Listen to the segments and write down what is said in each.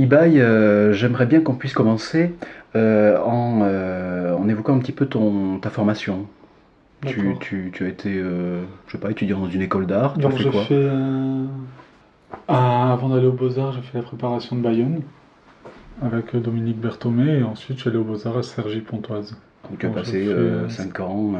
Ibai, euh, j'aimerais bien qu'on puisse commencer euh, en, euh, en évoquant un petit peu ton, ta formation. Tu, tu- tu as été, je sais pas, étudiant dans une école d'art, Donc fait quoi? fait, ah, avant d'aller aux Beaux-Arts, j'ai fait la préparation de Bayonne avec Dominique Berthomé et ensuite je suis allé aux Beaux-Arts à Cergy-Pontoise. Donc tu as passé j'ai fait, 5 ans.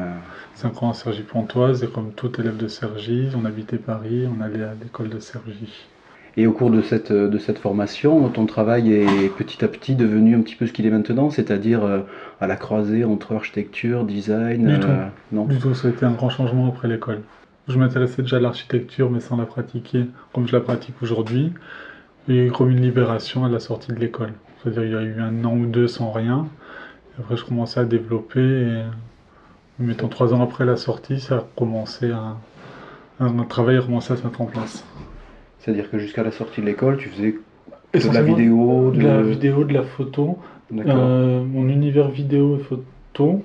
5 ans à Cergy-Pontoise et comme tout élève de Cergy, on habitait Paris, on allait à l'école de Cergy. Et au cours de cette, de cette formation, ton travail est petit à petit devenu un petit peu ce qu'il est maintenant, c'est-à-dire euh, à la croisée entre architecture, design. Du tout. non Du tout, ça a été un grand changement après l'école. Je m'intéressais déjà à l'architecture mais sans la pratiquer comme je la pratique aujourd'hui. Il y a eu comme une libération à la sortie de l'école. C'est-à-dire il y a eu un an ou deux sans rien. Et après je commençais à développer et mettons trois ans après la sortie, ça a commencé à... Un travail a commencé à se mettre en place. C'est-à-dire que jusqu'à la sortie de l'école, tu faisais de la vidéo, de la vidéo, de la photo. Euh, mon univers vidéo et photo,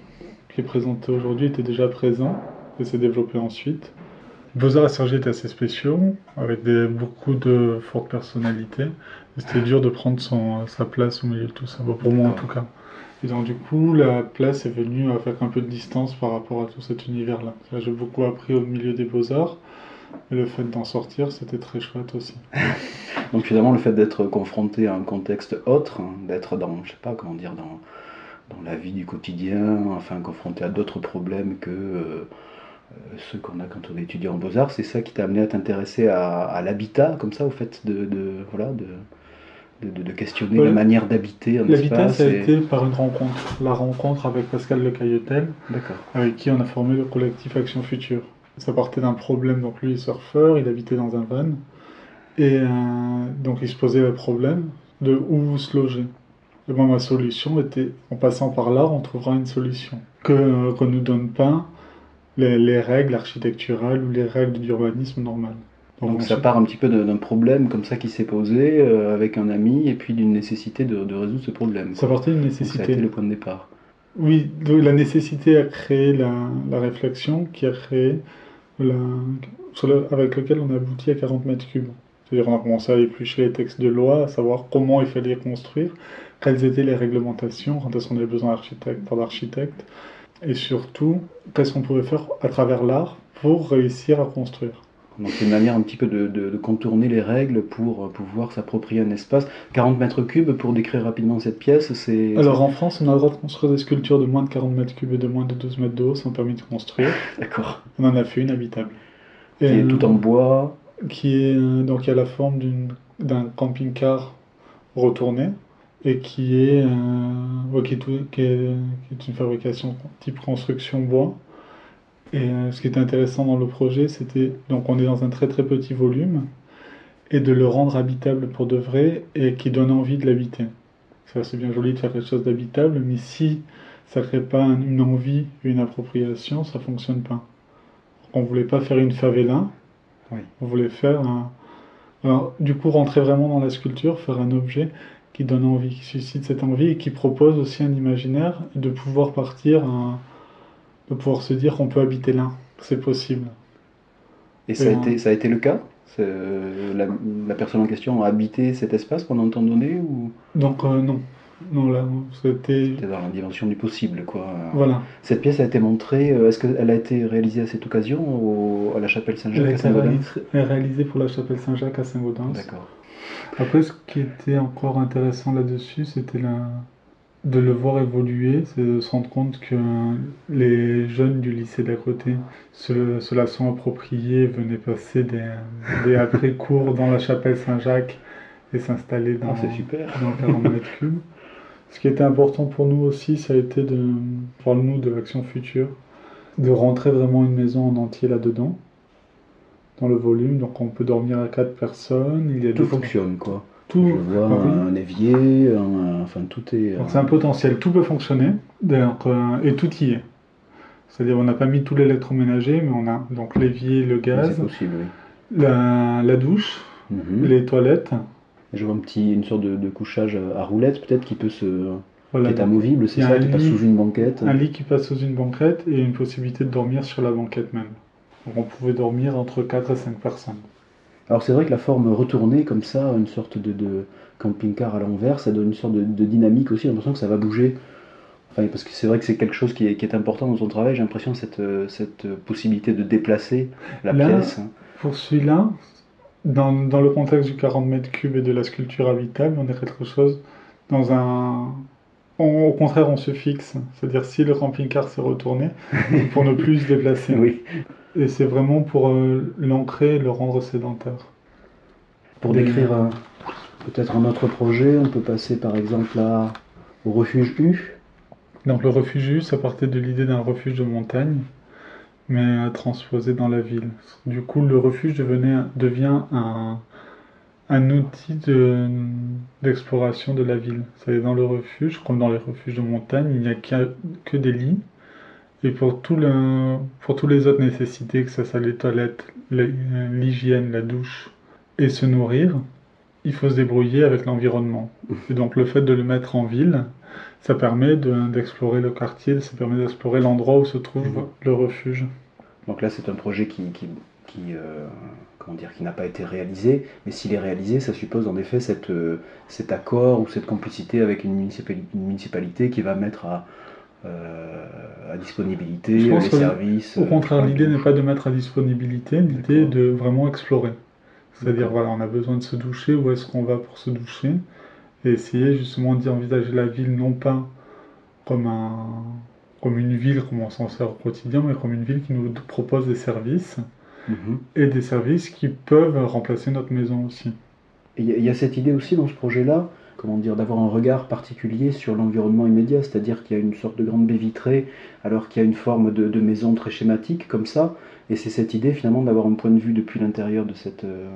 qui est présenté aujourd'hui, était déjà présent et s'est développé ensuite. Beaux-Arts à Cergy étaient assez spéciaux, avec des, beaucoup de fortes personnalités. C'était dur de prendre son, sa place au milieu de tout ça, Bon, pour moi en tout cas. Et donc du coup, la place est venue avec un peu de distance par rapport à tout cet univers-là. J'ai beaucoup appris au milieu des beaux-arts, et le fait d'en sortir, c'était très chouette aussi. Donc finalement, le fait d'être confronté à un contexte autre, hein, d'être dans, je sais pas comment dire, dans, dans la vie du quotidien, enfin confronté à d'autres problèmes que euh, euh, ceux qu'on a quand on est étudiant en beaux-arts, c'est ça qui t'a amené à t'intéresser à, à l'habitat, comme ça, au fait de, de- voilà, de, de, questionner la manière d'habiter un L'habitat, ça a et- été par une rencontre. La rencontre avec Pascal Le Cailletel, D'accord. avec qui on a formé le collectif Action Future. Ça partait d'un problème, donc lui est surfeur, il habitait dans un van, et euh, donc il se posait le problème de où se loger. Et moi, ma solution était, en passant par là, on trouvera une solution. Que euh, qu'on nous donne pas les, les règles architecturales ou les règles d'urbanisme normal. Donc ça part un petit peu d'un problème comme ça qui s'est posé euh, avec un ami et puis d'une nécessité de, de résoudre ce problème. Ça partait d'une Donc, ça a nécessité. été le point de départ. Oui, donc la nécessité a créé la, la réflexion qui a créé avec lequel on a abouti à 40 mètres cubes. C'est-à-dire on a commencé à éplucher les textes de loi, à savoir comment il fallait construire, quelles étaient les réglementations, quand est-ce qu'on avait besoin d'architectes, et surtout qu'est-ce qu'on pouvait faire à travers l'art pour réussir à construire. Donc c'est une manière un petit peu de, de- de contourner les règles pour euh, pouvoir s'approprier un espace. 40 mètres cubes, pour décrire rapidement cette pièce, c'est... Alors en France, on a le droit de construire des sculptures de moins de 40 mètres cubes et de moins de 12 mètres de haut sans permis de construire. D'accord. On en a fait une habitable. Qui est euh, tout en bois. qui est euh, donc a la forme d'un camping-car retourné et qui est, euh, ouais, qui est, tout- qui est, qui est une fabrication type construction bois. Et euh, ce qui était intéressant dans le projet, c'était donc on est dans un très très petit volume et de le rendre habitable pour de vrai et qui donne envie de l'habiter. Ça c'est bien joli de faire quelque chose d'habitable, mais si ça crée pas un- une envie, une appropriation, ça fonctionne pas. On voulait pas faire une favela, Oui. on voulait faire un... Alors, du coup, rentrer vraiment dans la sculpture, faire un objet qui donne envie, qui suscite cette envie et qui propose aussi un imaginaire de pouvoir partir, à- de pouvoir se dire qu'on peut habiter là, que c'est possible. Et ça a, été, ça a été le cas? Euh, la, la personne en question a habité cet espace pendant un temps donné ou? Donc, euh, non. Non, là, c'était... c'était dans la dimension du possible quoi Voilà. Cette pièce a été montrée, euh, est-ce qu'elle a été réalisée à cette occasion au- à la chapelle Elle Saint-Jacques a à été Saint-Gaudens? réalisée réalisée pour la chapelle Saint-Jacques à Saint-Gaudens. D'accord. Après, ce qui était encore intéressant là-dessus, c'était la... de le voir évoluer, c'est de se rendre compte que les jeunes du lycée d'à côté se, se la sont appropriés, venaient passer des, des après-cours dans la chapelle Saint-Jacques et s'installer dans, Ah, c'est super. dans 40 mètres cubes. Ce qui était important pour nous aussi, ça a été de, pour nous de l'action future, de rentrer vraiment une maison en entier là-dedans, dans le volume. Donc on peut dormir à quatre personnes. Il y a Tout fonctionne quoi. Tout, Je vois un évier, un- enfin tout est. Euh, c'est un potentiel, tout peut fonctionner, euh, et tout y est. C'est-à-dire on n'a pas mis tout l'électroménager, mais on a donc l'évier, le gaz, C'est possible, oui. la, la douche, Mhm. les toilettes, Je vois un petit, une sorte de, de couchage à roulette peut-être qui peut se. voilà, qui est amovible, c'est ça, qui passe lit- sous une banquette. un lit qui passe sous une banquette et une possibilité de dormir sur la banquette même. Donc on pouvait dormir entre 4 et 5 personnes. Alors c'est vrai que la forme retournée comme ça, une sorte de, de camping-car à l'envers, ça donne une sorte de, de dynamique aussi, j'ai l'impression que ça va bouger. Enfin, parce que c'est vrai que c'est quelque chose qui est, qui est important dans son travail, j'ai l'impression cette, euh, cette possibilité de déplacer la Là, pièce. Pour celui-là, dans, dans le contexte du 40 mètres cubes et de la sculpture habitable, on est quelque chose dans un... on- au contraire, on se fixe. C'est-à-dire si le camping-car s'est retourné, pour ne plus se déplacer. Oui. Et c'est vraiment pour euh, l'ancrer et le rendre sédentaire. Pour décrire euh, peut-être un autre projet, on peut passer par exemple à, au refuge U. Donc le refuge U, ça partait de l'idée d'un refuge de montagne, mais transposé dans la ville. Du coup, le refuge devenait, devient un, un outil de- d'exploration de la ville. C'est dans le refuge, comme dans les refuges de montagne, il n'y a que des lits. Et pour, tout le, pour toutes les autres nécessités, que ce soit les toilettes, les- l'hygiène, la douche et se nourrir, il faut se débrouiller avec l'environnement. Et donc le fait de le mettre en ville, ça permet de- d'explorer le quartier, ça permet d'explorer l'endroit où se trouve Mhm. le refuge. Donc là, c'est un projet qui, qui, qui, euh, comment dire, qui n'a pas été réalisé, mais s'il est réalisé, ça suppose en effet cette, euh, cet accord ou cette complicité avec une municipalité, une municipalité qui va mettre à, euh, à disponibilité Je euh, pense les que, services. Au euh, contraire, enfin, l'idée n'est pas de mettre à disponibilité, l'idée est de vraiment explorer. C'est-à-dire, voilà, on a besoin de se doucher, où est-ce qu'on va pour se doucher Et essayer justement d'y envisager la ville non pas comme un, comme une ville comme on s'en sert au quotidien, mais comme une ville qui nous propose des services Mhm. et des services qui peuvent remplacer notre maison aussi. Y, il y a cette idée aussi dans ce projet-là, comment dire, d'avoir un regard particulier sur l'environnement immédiat, c'est-à-dire qu'il y a une sorte de grande baie vitrée, alors qu'il y a une forme de, maison très schématique comme ça, et c'est cette idée finalement d'avoir un point de vue depuis l'intérieur de, euh,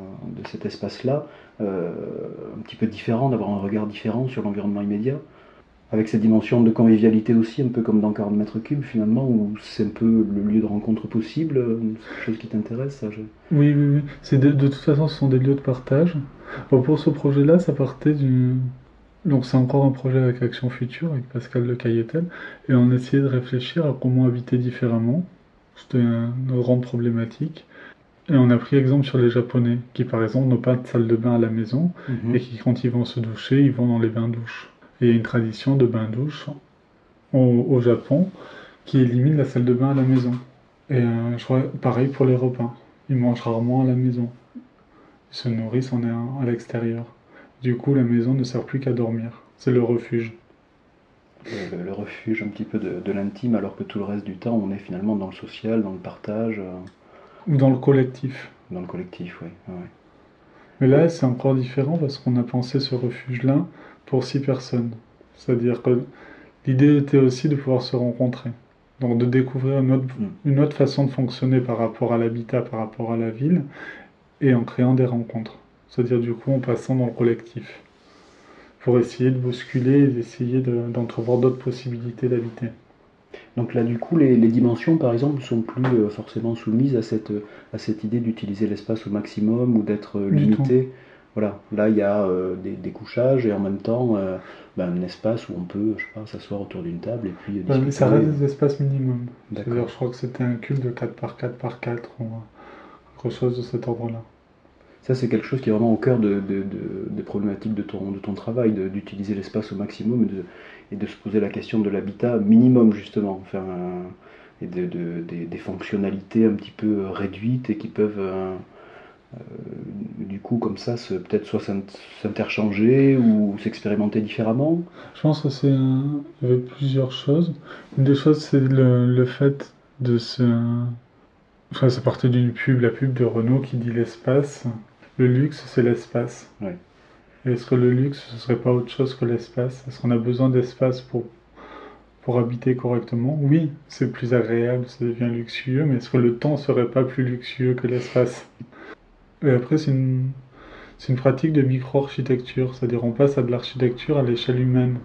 cet espace-là, euh, un petit peu différent, d'avoir un regard différent sur l'environnement immédiat, avec cette dimension de convivialité aussi, un peu comme dans 40 mètres cubes finalement, où c'est un peu le lieu de rencontre possible, euh, quelque chose qui t'intéresse, je- Oui, oui, oui. De toute façon, ce sont des lieux de partage. Bon, pour ce projet-là, ça partait du... Donc c'est encore un projet avec Action Future, avec Pascal Le Cailletel, et on essayait de réfléchir à comment habiter différemment. C'était un- une grande problématique. Et on a pris exemple sur les Japonais, qui par exemple n'ont pas de salle de bain à la maison, Mhm. et qui quand ils vont se doucher, ils vont dans les bains-douches. Et il y a une tradition de bain-douche au, au Japon qui élimine la salle de bain à la maison. Et euh, je crois pareil pour les repas. Ils mangent rarement à la maison. Ils se nourrissent en à l'extérieur. Du coup, la maison ne sert plus qu'à dormir. C'est le refuge. le, le- refuge un petit peu de, de l'intime, alors que tout le reste du temps, on est finalement dans le social, dans le partage, euh, Ou dans le collectif. dans le collectif, oui. Mais là, c'est encore différent parce qu'on a pensé ce refuge-là pour six personnes. C'est-à-dire que l'idée était aussi de pouvoir se rencontrer. Donc de découvrir une autre, une autre façon de fonctionner par rapport à l'habitat, par rapport à la ville, et en créant des rencontres. C'est-à-dire du coup en passant dans le collectif. Pour essayer de bousculer et d'essayer de- d'entrevoir d'autres possibilités d'habiter. Donc là, du coup, les, les dimensions, par exemple, ne sont plus euh, forcément soumises à cette, à cette idée d'utiliser l'espace au maximum ou d'être euh, limité. Voilà, là, il y a euh, des, des couchages et en même temps ben, un espace où on peut, je sais pas, s'asseoir autour d'une table et puis euh, Ouais, mais discuter. ça reste des espaces minimums. D'accord. je crois que c'était un cube de 4 par 4 par 4 ou euh, quelque chose de cet ordre-là. Ça, c'est quelque chose qui est vraiment au cœur de, de- de- des problématiques de ton, de ton travail, d'utiliser l'espace au maximum et de, et de se poser la question de l'habitat minimum, justement. Enfin, euh, et de, de- des, des fonctionnalités un petit peu réduites et qui peuvent, euh, euh, du coup, comme ça, peut-être soit s'in- s'interchanger ou s'expérimenter différemment. Je pense que c'est plusieurs choses. Une des choses, c'est le, le fait de se. Enfin, ça partait d'une pub, la pub de Renault qui dit l'espace. Le luxe, c'est l'espace. Ouais. Est-ce que le luxe, ce serait pas autre chose que l'espace? Est-ce qu'on a besoin d'espace pour, pour habiter correctement? Oui, c'est plus agréable, ça devient luxueux, mais est-ce que le temps serait pas plus luxueux que l'espace? Et après, c'est une, c'est une pratique de micro-architecture, c'est-à-dire on passe à de l'architecture à l'échelle humaine.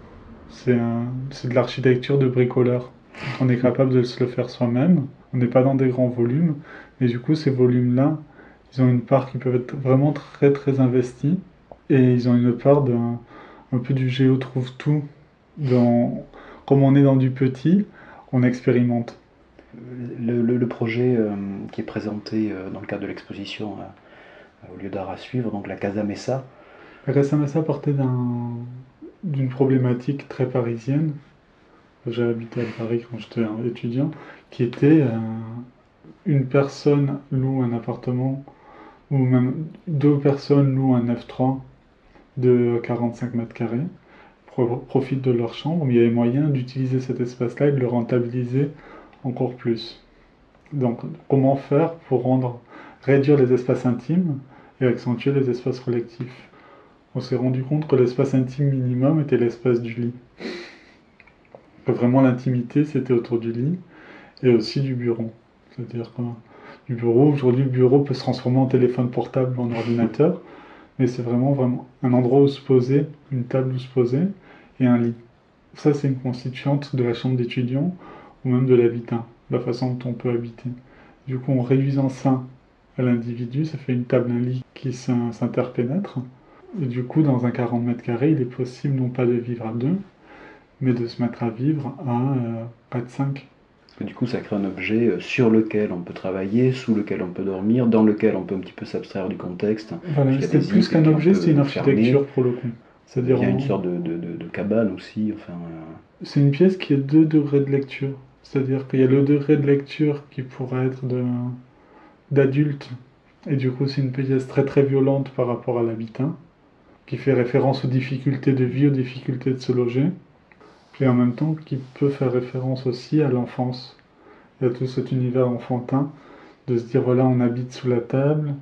C'est un- c'est de l'architecture de bricoleur. On est capable de se le faire soi-même, on n'est pas dans des grands volumes, mais du coup, ces volumes-là, ils ont une part qui peut être vraiment très très investie, et ils ont une part d'un un peu du géo trouve tout. Dans, comme on est dans du petit, on expérimente. Le, le- le projet euh, qui est présenté euh, dans le cadre de l'exposition au lieu d'art à suivre, donc la Casa Messa. La Casa Messa partait d'une problématique très parisienne. J'ai habité à Paris quand j'étais étudiant, qui était euh, une personne loue un appartement, ou même deux personnes louent un F3 de 45 mètres carrés, profitent de leur chambre, mais il y avait moyen d'utiliser cet espace-là et de le rentabiliser encore plus. Donc, comment faire pour rendre, réduire les espaces intimes et accentuer les espaces collectifs? On s'est rendu compte que l'espace intime minimum était l'espace du lit. Vraiment l'intimité, c'était autour du lit et aussi du bureau. C'est-à-dire que du bureau, aujourd'hui, le bureau peut se transformer en téléphone portable, en ordinateur, mais c'est vraiment, vraiment un endroit où se poser, une table où se poser et un lit. Ça, c'est une constituante de la chambre d'étudiant ou même de l'habitat la façon dont on peut habiter. Du coup, en réduisant ça à l'individu, ça fait une table, un lit qui s'interpénètre. Et du coup, dans un 40 mètres carrés, il est possible non pas de vivre à deux, mais de se mettre à vivre à 4-5. Euh, du coup, ça crée un objet euh, sur lequel on peut travailler, sous lequel on peut dormir, dans lequel on peut un petit peu s'abstraire du contexte. Voilà, c'était plus qu'un objet, c'est une architecture pour le coup. Il y a une sorte de, de, cabane aussi. Enfin, euh. C'est une pièce qui a deux degrés de lecture. C'est-à-dire qu'il y a le degré de lecture qui pourrait être d'adulte, et du coup c'est une pièce très très violente par rapport à l'habitat, qui fait référence aux difficultés de vie, aux difficultés de se loger, puis en même temps qui peut faire référence aussi à l'enfance, et à tout cet univers enfantin, de se dire voilà on habite sous la table,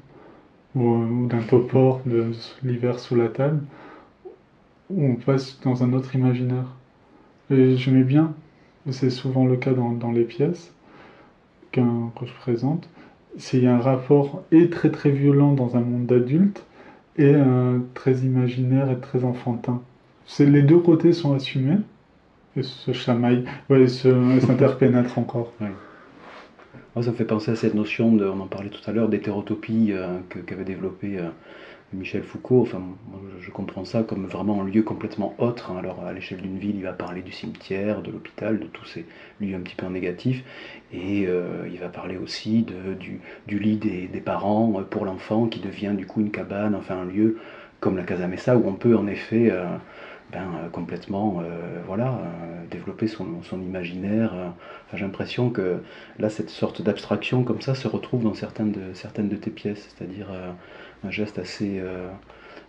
ou, d'un topor de l'hiver sous la table, ou on passe dans un autre imaginaire. Et mets bien c'est souvent le cas dans, les pièces que, je présente, c'est y a un rapport et très très violent dans un monde d'adultes et très imaginaire et très enfantin. Les deux côtés sont assumés et se chamaillent, ouais, encore. Ça me fait penser à cette notion, on en parlait tout à l'heure, d'hétérotopie euh, qu'avait développé euh, Michel Foucault, enfin, je comprends ça comme vraiment un lieu complètement autre. Hein. Alors, à l'échelle d'une ville, il va parler du cimetière, de l'hôpital, de tous ces lieux un petit peu négatifs. Et euh, il va parler aussi du, lit des, parents pour l'enfant, qui devient du coup une cabane, enfin un lieu comme la Casa Mesa, où on peut en effet euh, euh, complètement voilà, développer son, imaginaire. J'ai l'impression que là, cette sorte d'abstraction comme ça se retrouve dans certaines de, certaines de tes pièces, c'est-à-dire un geste assez, euh,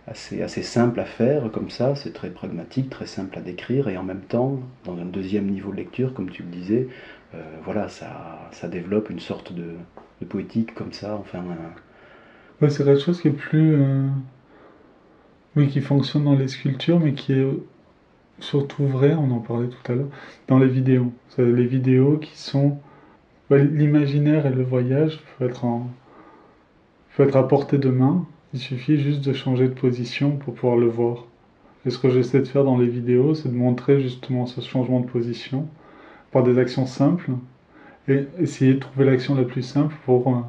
assez, assez simple à faire, comme ça, c'est très pragmatique, très simple à décrire, et en même temps, dans un deuxième niveau de lecture, comme tu le disais, euh, voilà, ça, ça développe une sorte de, poétique comme ça, enfin... C'est quelque chose qui est plus... Euh, oui, qui fonctionne dans les sculptures, mais qui est surtout vrai, on en parlait tout à l'heure, dans les vidéos. Les vidéos qui sont... L'imaginaire et le voyage peuvent être être à portée de main. Il suffit juste de changer de position pour pouvoir le voir. Et ce que j'essaie de faire dans les vidéos, c'est de montrer justement ce changement de position par des actions simples et essayer de trouver l'action la plus simple pour, euh,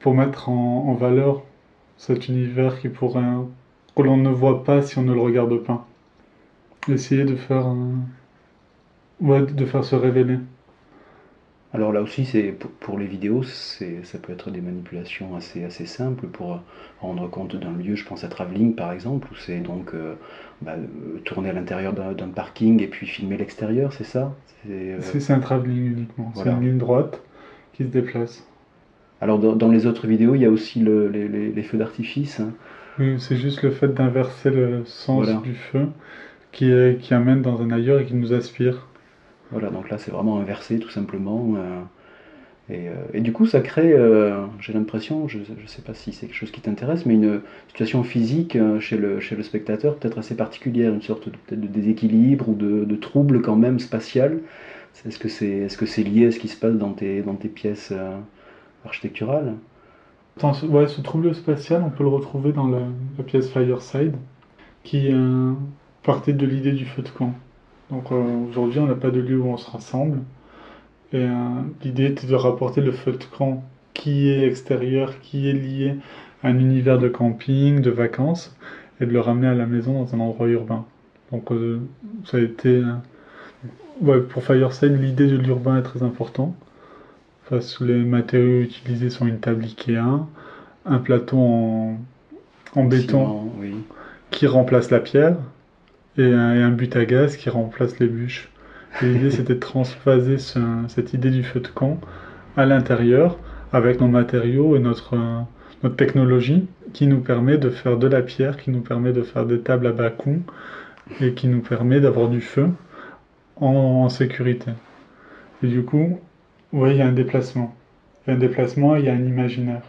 pour mettre en, valeur cet univers qui pourrait, que l'on ne voit pas si on ne le regarde pas. Essayer de faire, ouais, de faire se révéler. Alors là aussi, c'est pour, les vidéos, ça peut être des manipulations assez, assez simples pour rendre compte d'un lieu. Je pense à Travelling par exemple, où c'est donc euh, bah, euh, tourner à l'intérieur d'un parking et puis filmer l'extérieur, c'est ça? Euh, C'est un Travelling uniquement, c'est une ligne droite qui se déplace. Alors dans, les autres vidéos, il y a aussi les, feux d'artifice. Hein. Oui, c'est juste le fait d'inverser le sens du feu qui, qui amène dans un ailleurs et qui nous aspire. Voilà, donc là c'est vraiment inversé tout simplement. Euh, euh, et, du coup ça crée, euh, j'ai l'impression, je ne sais pas si c'est quelque chose qui t'intéresse, mais une situation physique chez le, chez le spectateur peut-être assez particulière, une sorte de, déséquilibre ou de, trouble quand même spatial. Est-ce que c'est est -ce c'est lié à ce qui se passe dans tes, dans tes pièces architecturales? Ouais, ce trouble spatial, on peut le retrouver dans la, la pièce Fireside, qui partait de l'idée du feu de camp. Donc euh, aujourd'hui, on n'a pas de lieu où on se rassemble. Et euh, l'idée était de rapporter le feu de camp qui est extérieur, qui est lié à un univers de camping, de vacances, et de le ramener à la maison dans un endroit urbain. Donc euh, ça a été... Ouais, pour Fireside, l'idée de l'urbain est très importante. Que les matériaux utilisés sont une table Ikea, un plateau en, en béton Ciment, oui. qui remplace la pierre et un, et un but à gaz qui remplace les bûches. L'idée c'était de transvaser ce- cette idée du feu de camp à l'intérieur avec nos matériaux et notre, notre technologie qui nous permet de faire de la pierre, qui nous permet de faire des tables à bas coût et qui nous permet d'avoir du feu en, en sécurité. Et du coup, oui, il y a un déplacement. Il y a un déplacement et il y a un imaginaire.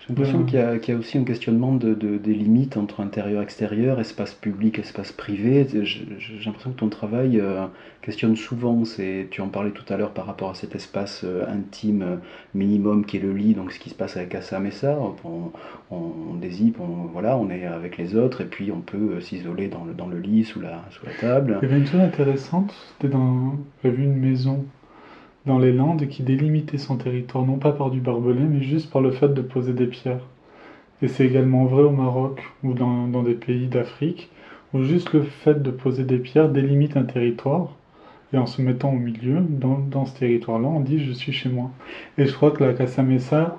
J'ai l'impression Ouais. qu'il y, a- qu'il y a aussi un questionnement de, de- des limites entre intérieur-extérieur, espace public, espace privé. J'ai j'ai l'impression que ton travail euh, questionne souvent, c'est- tu en parlais tout à l'heure par rapport à cet espace euh, intime euh, minimum qui est le lit, donc ce qui se passe avec Assam et ça, on, on, on voilà, on est avec les autres et puis on peut s'isoler dans le, dans le lit, sous la, sous la table. Il y avait une chose intéressante, c'était dans... J'avais vu une maison dans les Landes qui délimitait son territoire, non pas par du barbelé, mais juste par le fait de poser des pierres. Et c'est également vrai au Maroc ou dans, des pays d'Afrique, où juste le fait de poser des pierres délimite un territoire, et en se mettant au milieu, dans, ce territoire-là, on dit je suis chez moi. Et je crois que la Casa Mesa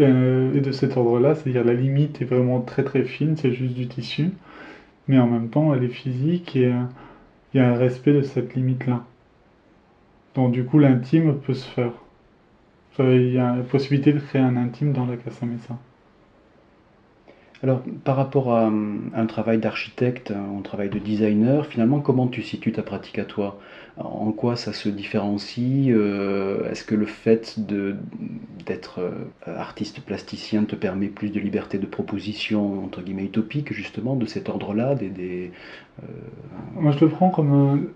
euh, est de cet ordre-là, c'est-à-dire la limite est vraiment très très fine, c'est juste du tissu, mais en même temps elle est physique et euh, il y a un respect de cette limite-là. Donc du coup l'intime peut se faire. Il y a la possibilité de créer un intime dans la Casa Mesa. Alors, par rapport à euh, un travail d'architecte, un travail de designer, finalement, comment tu situes ta pratique à toi? En quoi ça se différencie? Euh, est-ce que le fait d'être euh, artiste plasticien te permet plus de liberté de proposition, entre guillemets, utopique, justement, de cet ordre-là, des, des, euh, Moi je le prends comme...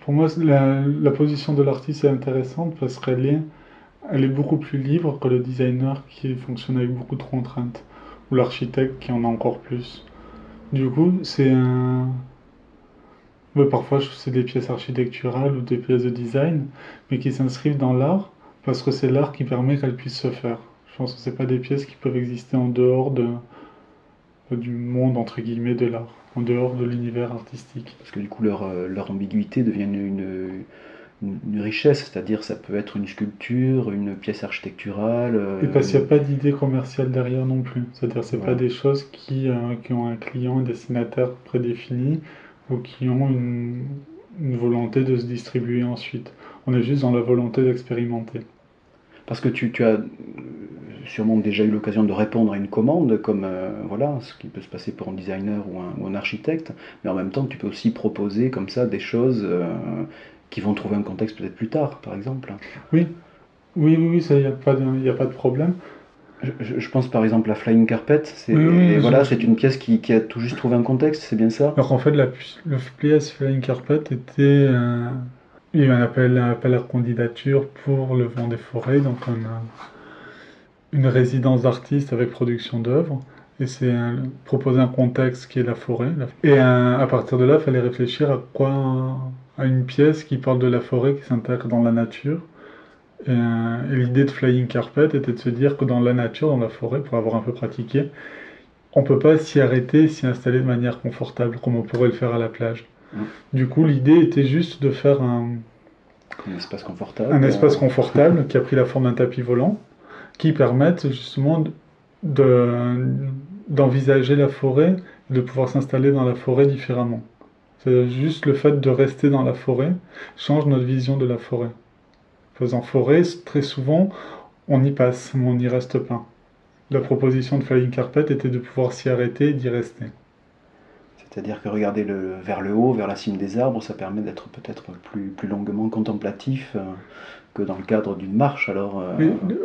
pour moi la, position de l'artiste est intéressante parce qu'elle est, elle est beaucoup plus libre que le designer qui fonctionne avec beaucoup de contraintes, ou l'architecte qui en a encore plus. Du coup c'est un... Parfois, c'est des pièces architecturales ou des pièces de design, mais qui s'inscrivent dans l'art parce que c'est l'art qui permet qu'elles puissent se faire. Je pense que c'est pas des pièces qui peuvent exister en dehors de, du monde entre guillemets de l'art, en dehors de l'univers artistique. Parce que du coup, leur, euh, leur ambiguïté devient une, une- richesse, c'est-à-dire ça peut être une sculpture, une pièce architecturale. euh, Et parce qu'il n'y a pas d'idée commerciale derrière non plus. C'est-à-dire c'est Voilà. pas des choses qui, euh, qui ont un client, un destinataire prédéfini ou qui ont une, une volonté de se distribuer ensuite. On est juste dans la volonté d'expérimenter. Parce que tu, tu as sûrement déjà eu l'occasion de répondre à une commande, comme euh, voilà, ce qui peut se passer pour un designer ou un, ou un architecte, mais en même temps, tu peux aussi proposer comme ça des choses euh, qui vont trouver un contexte peut-être plus tard, par exemple. Oui, oui, oui, oui, il n'y a pas de, y a pas de problème. Je, pense par exemple à Flying Carpet, c'est Oui, oui, voilà, c'est une pièce qui, qui a tout juste trouvé un contexte, c'est bien ça? Alors qu'en fait, la, pièce Flying Carpet était. euh, il y a eu un appel, un appel à candidature pour le vent des forêts, donc on a une résidence d'artiste avec production d'œuvres. Et c'est proposer un contexte qui est la forêt. Et à partir de là, il fallait réfléchir à quoi, à une pièce qui parle de la forêt, qui s'intègre dans la nature. Et, et l'idée de Flying Carpet était de se dire que dans la nature, dans la forêt, pour avoir un peu pratiqué, on peut pas s'y arrêter, s'y installer de manière confortable, comme on pourrait le faire à la plage. Mm. Du coup, l'idée était juste de faire un, Un espace confortable. un espace confortable qui a pris la forme d'un tapis volant, qui permette justement de, d'envisager la forêt, de pouvoir s'installer dans la forêt différemment. C'est juste le fait de rester dans la forêt change notre vision de la forêt. Faisant forêt, très souvent, on y passe, mais on n'y reste pas. La proposition de Flying Carpet était de pouvoir s'y arrêter et d'y rester. C'est-à-dire que regarder le, vers le haut, vers la cime des arbres, ça permet d'être peut-être plus, plus longuement contemplatif euh, que dans le cadre d'une marche. Alors, euh,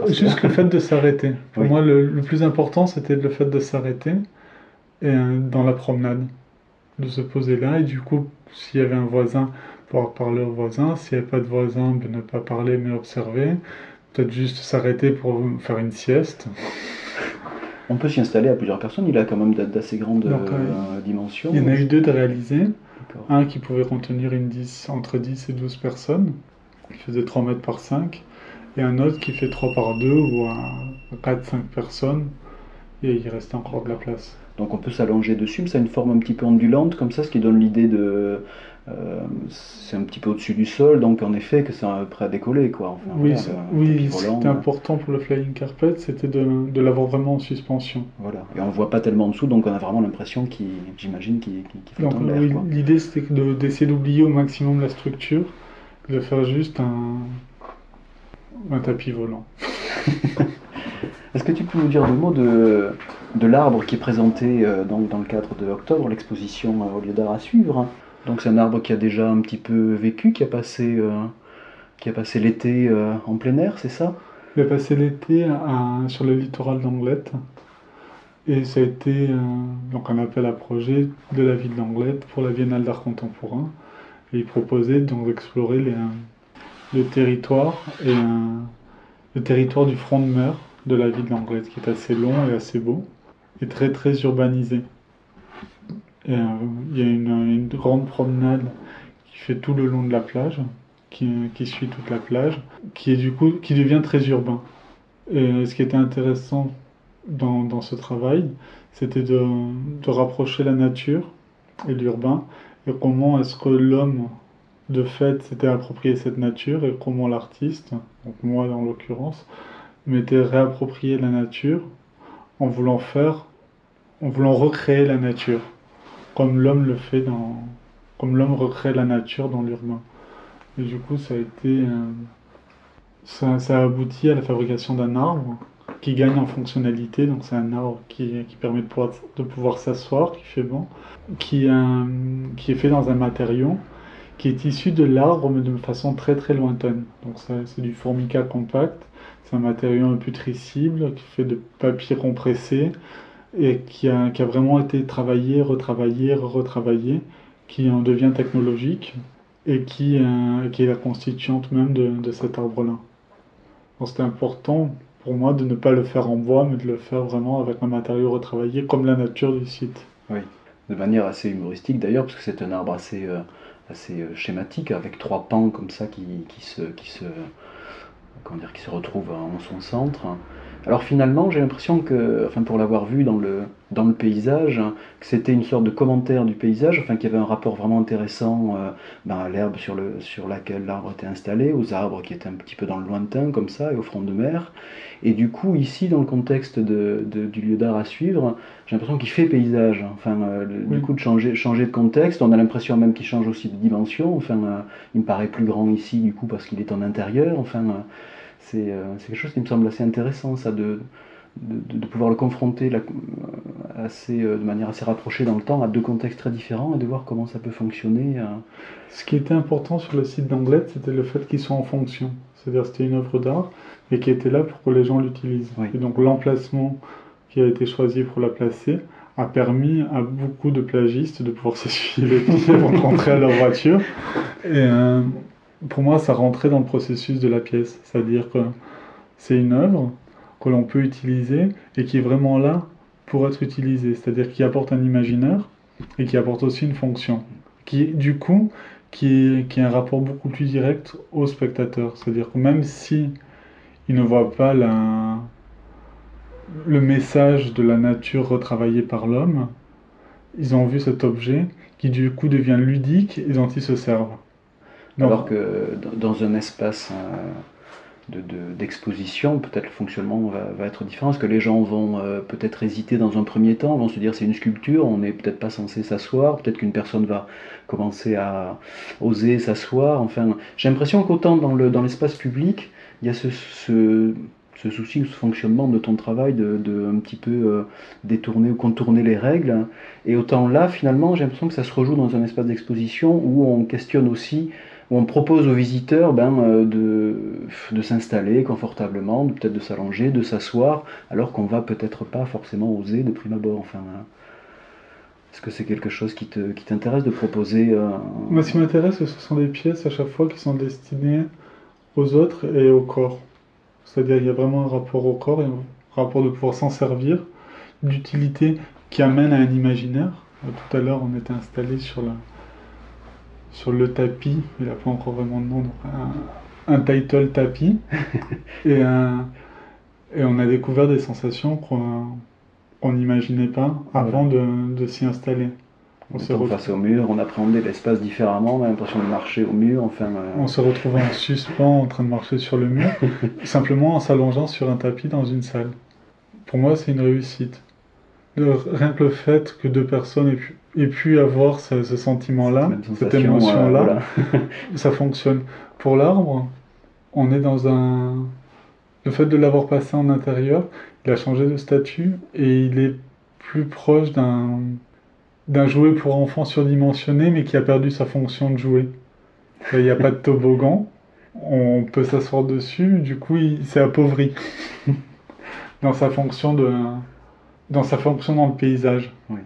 que- juste le fait de s'arrêter. Pour Oui. moi, le, le plus important, c'était le fait de s'arrêter et, euh, dans la promenade, de se poser là. Et du coup, s'il y avait un voisin, pouvoir parler au voisin. S'il n'y avait pas de voisin, ben, ne pas parler mais observer. Peut-être juste s'arrêter pour faire une sieste. On peut s'y installer à plusieurs personnes, il a quand même d'a- d'assez grandes euh, dimensions. Il y en a eu deux de réalisés. D'accord. Un qui pouvait contenir une 10, entre 10 et 12 personnes, qui faisait 3 mètres par 5, et un autre qui fait 3 par 2 ou à 4-5 personnes, et il restait encore de la place. Donc on peut s'allonger dessus, mais ça a une forme un petit peu ondulante comme ça, ce qui donne l'idée de... Euh, c'est un petit peu au-dessus du sol, donc en effet que c'est prêt à décoller. Quoi. oui, oui c'était important pour le flying carpet, c'était de, l'avoir vraiment en suspension. Voilà, et on ne voit pas tellement en dessous, donc on a vraiment l'impression qu'il, j'imagine, qu'il flotte en l'air. l'idée c'était d'essayer d'oublier au maximum la structure, de faire juste un, un tapis volant. Est-ce que tu peux nous dire deux mots de, de l'arbre qui est présenté euh, dans, dans, le cadre de Octobre, l'exposition euh, au lieu d'art à suivre? Donc c'est un arbre qui a déjà un petit peu vécu, qui a passé, euh, qui a passé l'été en plein air, c'est ça? Il a passé l'été sur le littoral d'Anglette. Et ça a été donc un appel à projet de la ville d'Anglette pour la Biennale d'art contemporain. Il proposait d'explorer les, le territoire et le territoire du front de mer de la ville d'Anglette qui est assez long et assez beau et très très urbanisé. Euh, il y a une, grande promenade qui fait tout le long de la plage, qui, suit toute la plage, qui est du coup qui devient très urbain. Ce qui était intéressant dans, ce travail, c'était de, rapprocher la nature et l'urbain et comment est-ce que l'homme de fait s'était approprié cette nature et comment l'artiste, donc moi dans l'occurrence, m'était réapproprié la nature en voulant faire, en voulant recréer la nature, comme l'homme le fait dans, comme l'homme recrée la nature dans l'urbain. Et du coup, ça a été, euh, ça, a abouti à la fabrication d'un arbre qui gagne en fonctionnalité. Donc c'est un arbre qui, permet de pouvoir, s'asseoir, qui fait bon, qui, euh, qui est fait dans un matériau qui est issu de l'arbre mais de façon très très lointaine. Donc c'est du formica compact c'est un matériau imputricible qui fait de papier compressé et qui a, vraiment été travaillé, retravaillé, retravaillé, qui en devient technologique et qui, euh, est la constituante même de, cet arbre-là. C'était important pour moi de ne pas le faire en bois, mais de le faire vraiment avec un matériau retravaillé comme la nature du site. Oui, de manière assez humoristique d'ailleurs, parce que c'est un arbre assez, euh, assez euh, schématique, avec trois pans comme ça qui, se, qui se comment dire, qui se retrouve en son centre. Alors finalement, j'ai l'impression que, enfin pour l'avoir vu dans le, dans le paysage, que c'était une sorte de commentaire du paysage, enfin qu'il y avait un rapport vraiment intéressant euh, ben, à l'herbe sur, le, sur laquelle l'arbre était installé, aux arbres qui étaient un petit peu dans le lointain comme ça, et au front de mer. Et du coup, ici, dans le contexte de, du lieu d'art à suivre, j'ai l'impression qu'il fait paysage. Enfin, euh, du coup, de changer, changer de contexte, on a l'impression même qu'il change aussi de dimension. Enfin, euh, il me paraît plus grand ici, du coup, parce qu'il est en intérieur. Enfin, c'est quelque chose qui me semble assez intéressant, ça, de, de, pouvoir le confronter euh, assez, euh, de manière assez rapprochée dans le temps à deux contextes très différents et de voir comment ça peut fonctionner. Ce qui était important sur le site d'Anglette, c'était le fait qu'ils soient en fonction. C'est-à-dire c'était une œuvre d'art, mais qui était là pour que les gens l'utilisent. Et donc l'emplacement qui a été choisi pour la placer a permis à beaucoup de plagistes de pouvoir s'essuyer les pieds pour rentrer à leur voiture. Et, pour moi, ça rentrait dans le processus de la pièce. C'est-à-dire que c'est une œuvre que l'on peut utiliser et qui est vraiment là pour être utilisée. C'est-à-dire qui apporte un imaginaire et qui apporte aussi une fonction. Qui, du coup, qui est, qui a un rapport beaucoup plus direct au spectateur. C'est-à-dire que même si il ne voit pas le message de la nature retravaillé par l'homme, ils ont vu cet objet qui du coup devient ludique et dont ils se servent. Alors que dans un espace euh, d'exposition, peut-être le fonctionnement va, être différent, parce que les gens vont euh, peut-être hésiter dans un premier temps, vont se dire c'est une sculpture, on n'est peut-être pas censé s'asseoir, peut-être qu'une personne va commencer à oser s'asseoir. Enfin, j'ai l'impression qu'autant dans l'espace public, il y a ce, souci ou ce fonctionnement de ton travail de, un petit peu euh, détourner ou contourner les règles. Et autant là, finalement, j'ai l'impression que ça se rejoue dans un espace d'exposition où on questionne aussi on propose aux visiteurs ben, euh, de, de s'installer confortablement, peut-être de s'allonger, de s'asseoir, alors qu'on va peut-être pas forcément oser de prime abord. Enfin, hein. est-ce que c'est quelque chose qui, qui t'intéresse de proposer euh, Moi, ce qui m'intéresse, ce sont des pièces à chaque fois qui sont destinées aux autres et au corps. C'est-à-dire qu'il y a vraiment un rapport au corps et un rapport de pouvoir s'en servir, d'utilité qui amène à un imaginaire. Tout à l'heure, on était installé sur la, sur le tapis, il n'a pas encore vraiment de nom, un, title tapis. et, et on a découvert des sensations on n'imaginait pas avant de, de s'y installer. On, se retrouve face au mur, on appréhendait l'espace différemment, on a l'impression de marcher au mur, enfin... Euh, on se retrouvait en suspens en train de marcher sur le mur, simplement en s'allongeant sur un tapis dans une salle. Pour moi, c'est une réussite. rien que le fait que deux personnes aient pu, avoir ce, sentiment-là, cette émotion-là, ça fonctionne. Pour l'arbre, on est dans un... Le fait de l'avoir passé en intérieur, il a changé de statut et il est plus proche d'un d'un jouet pour enfants surdimensionné mais qui a perdu sa fonction de jouet. Il n'y a pas de toboggan, on peut s'asseoir dessus, du coup il s'est appauvri dans sa fonction de dans sa fonction dans le paysage. Oui.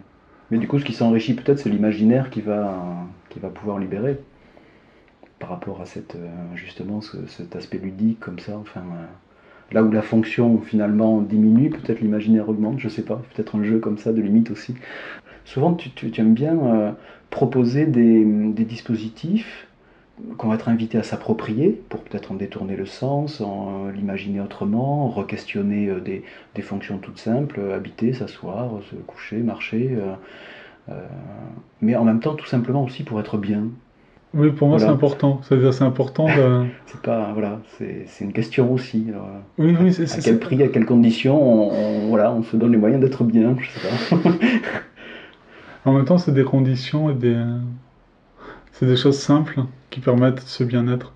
Mais du coup ce qui s'enrichit peut-être c'est l'imaginaire qui va qui va pouvoir libérer par rapport à cette euh, justement cet aspect ludique comme ça enfin euh, là où la fonction finalement diminue, peut-être l'imaginaire augmente, je sais pas, peut-être un jeu comme ça de limite aussi. Souvent tu, aimes bien euh, proposer des, dispositifs qu'on va être invité à s'approprier pour peut-être en détourner le sens, en l'imaginer autrement, re-questionner euh, des, fonctions toutes simples, habiter, s'asseoir, se coucher, marcher, euh, mais en même temps tout simplement aussi pour être bien. Oui, pour moi c'est important. C'est-à-dire c'est important de... c'est pas voilà, c'est une question aussi. oui, oui, à, quel prix, à quelles conditions, on, voilà, on se donne les moyens d'être bien, je sais pas. En même temps, c'est des conditions et des. C'est des choses simples qui permettent ce bien-être.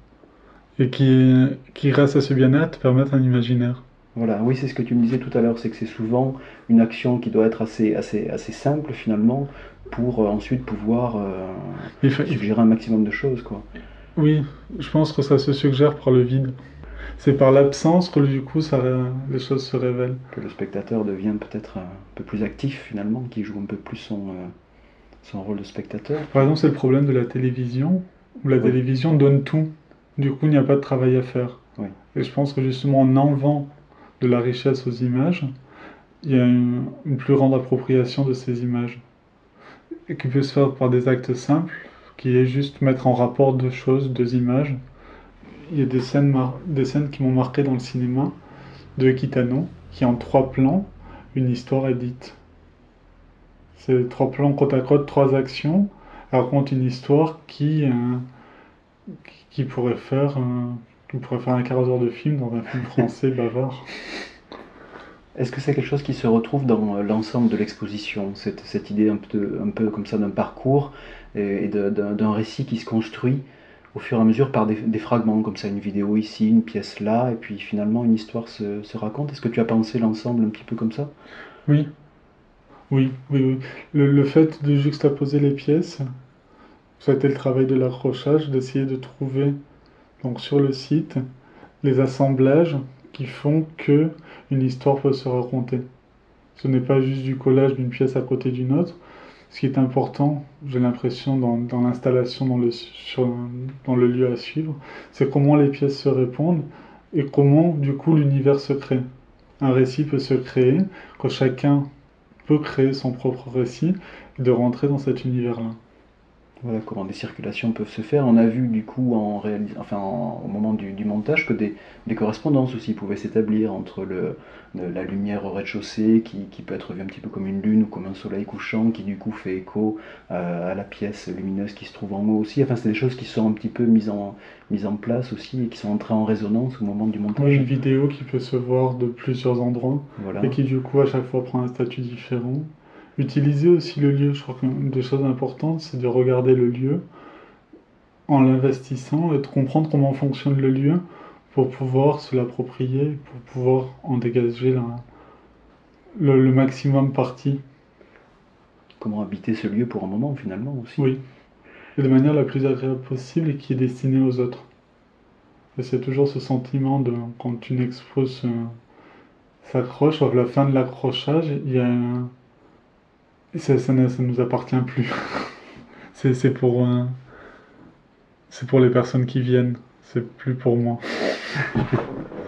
Et qui, qui, grâce à ce bien-être, permettent un imaginaire. Voilà, oui, c'est ce que tu me disais tout à l'heure, c'est que c'est souvent une action qui doit être assez, assez, assez simple finalement pour euh, ensuite pouvoir euh, suggérer un maximum de choses. Quoi. Oui, je pense que ça se suggère par le vide. C'est par l'absence que du coup ça, les choses se révèlent. Que le spectateur devient peut-être un peu plus actif finalement, qui joue un peu plus son, euh, son rôle de spectateur. Par exemple, c'est le problème de la télévision, où la télévision donne tout. Du coup, il n'y a pas de travail à faire. Et je pense que justement, en enlevant de la richesse aux images, il y a une, plus grande appropriation de ces images. Et qui peut se faire par des actes simples, qui est juste mettre en rapport deux choses, deux images. Il y a des scènes, des scènes qui m'ont marqué dans le cinéma de Kitano, qui en trois plans, une histoire est dite. C'est trois plans côte à côte, trois actions, raconte une histoire qui, euh, qui, pourrait faire, euh, pourrait faire un quart d'heure de film dans un film français bavard. Est-ce que c'est quelque chose qui se retrouve dans euh, l'ensemble de l'exposition, cette, cette, idée un peu, un peu comme ça d'un parcours et, d'un récit qui se construit au fur et à mesure par des, fragments, comme ça, une vidéo ici, une pièce là, et puis finalement une histoire se, se raconte? Est-ce que tu as pensé l'ensemble un petit peu comme ça? Oui, oui, oui, oui. Le, fait de juxtaposer les pièces, ça a été le travail de l'accrochage, d'essayer de trouver donc sur le site les assemblages qui font que une histoire peut se raconter. Ce n'est pas juste du collage d'une pièce à côté d'une autre. Ce qui est important, j'ai l'impression, dans, l'installation, dans le, dans le lieu à suivre, c'est comment les pièces se répondent et comment, du coup, l'univers se crée. Un récit peut se créer quand chacun créer son propre récit de rentrer dans cet univers-là. Voilà comment des circulations peuvent se faire. On a vu du coup en enfin, au moment du, montage que des, correspondances aussi pouvaient s'établir entre le, la lumière au rez-de-chaussée qui, peut être vue un petit peu comme une lune ou comme un soleil couchant qui du coup fait écho euh, à la pièce lumineuse qui se trouve en haut aussi. Enfin, c'est des choses qui sont un petit peu mises en, mises en place aussi et qui sont entrées en résonance au moment du montage. une vidéo qui peut se voir de plusieurs endroits et qui du coup à chaque fois prend un statut différent. Utiliser aussi le lieu, je crois qu'une des choses importantes, c'est de regarder le lieu en l'investissant et de comprendre comment fonctionne le lieu pour pouvoir se l'approprier, pour pouvoir en dégager le, maximum parti. Comment habiter ce lieu pour un moment finalement aussi. Oui, et de manière la plus agréable possible et qui est destinée aux autres. Et c'est toujours ce sentiment de quand une expo s'accroche, à la fin de l'accrochage, il y a un ça, ça, ne nous appartient plus. c'est pour, c'est pour les personnes qui viennent, c'est plus pour moi.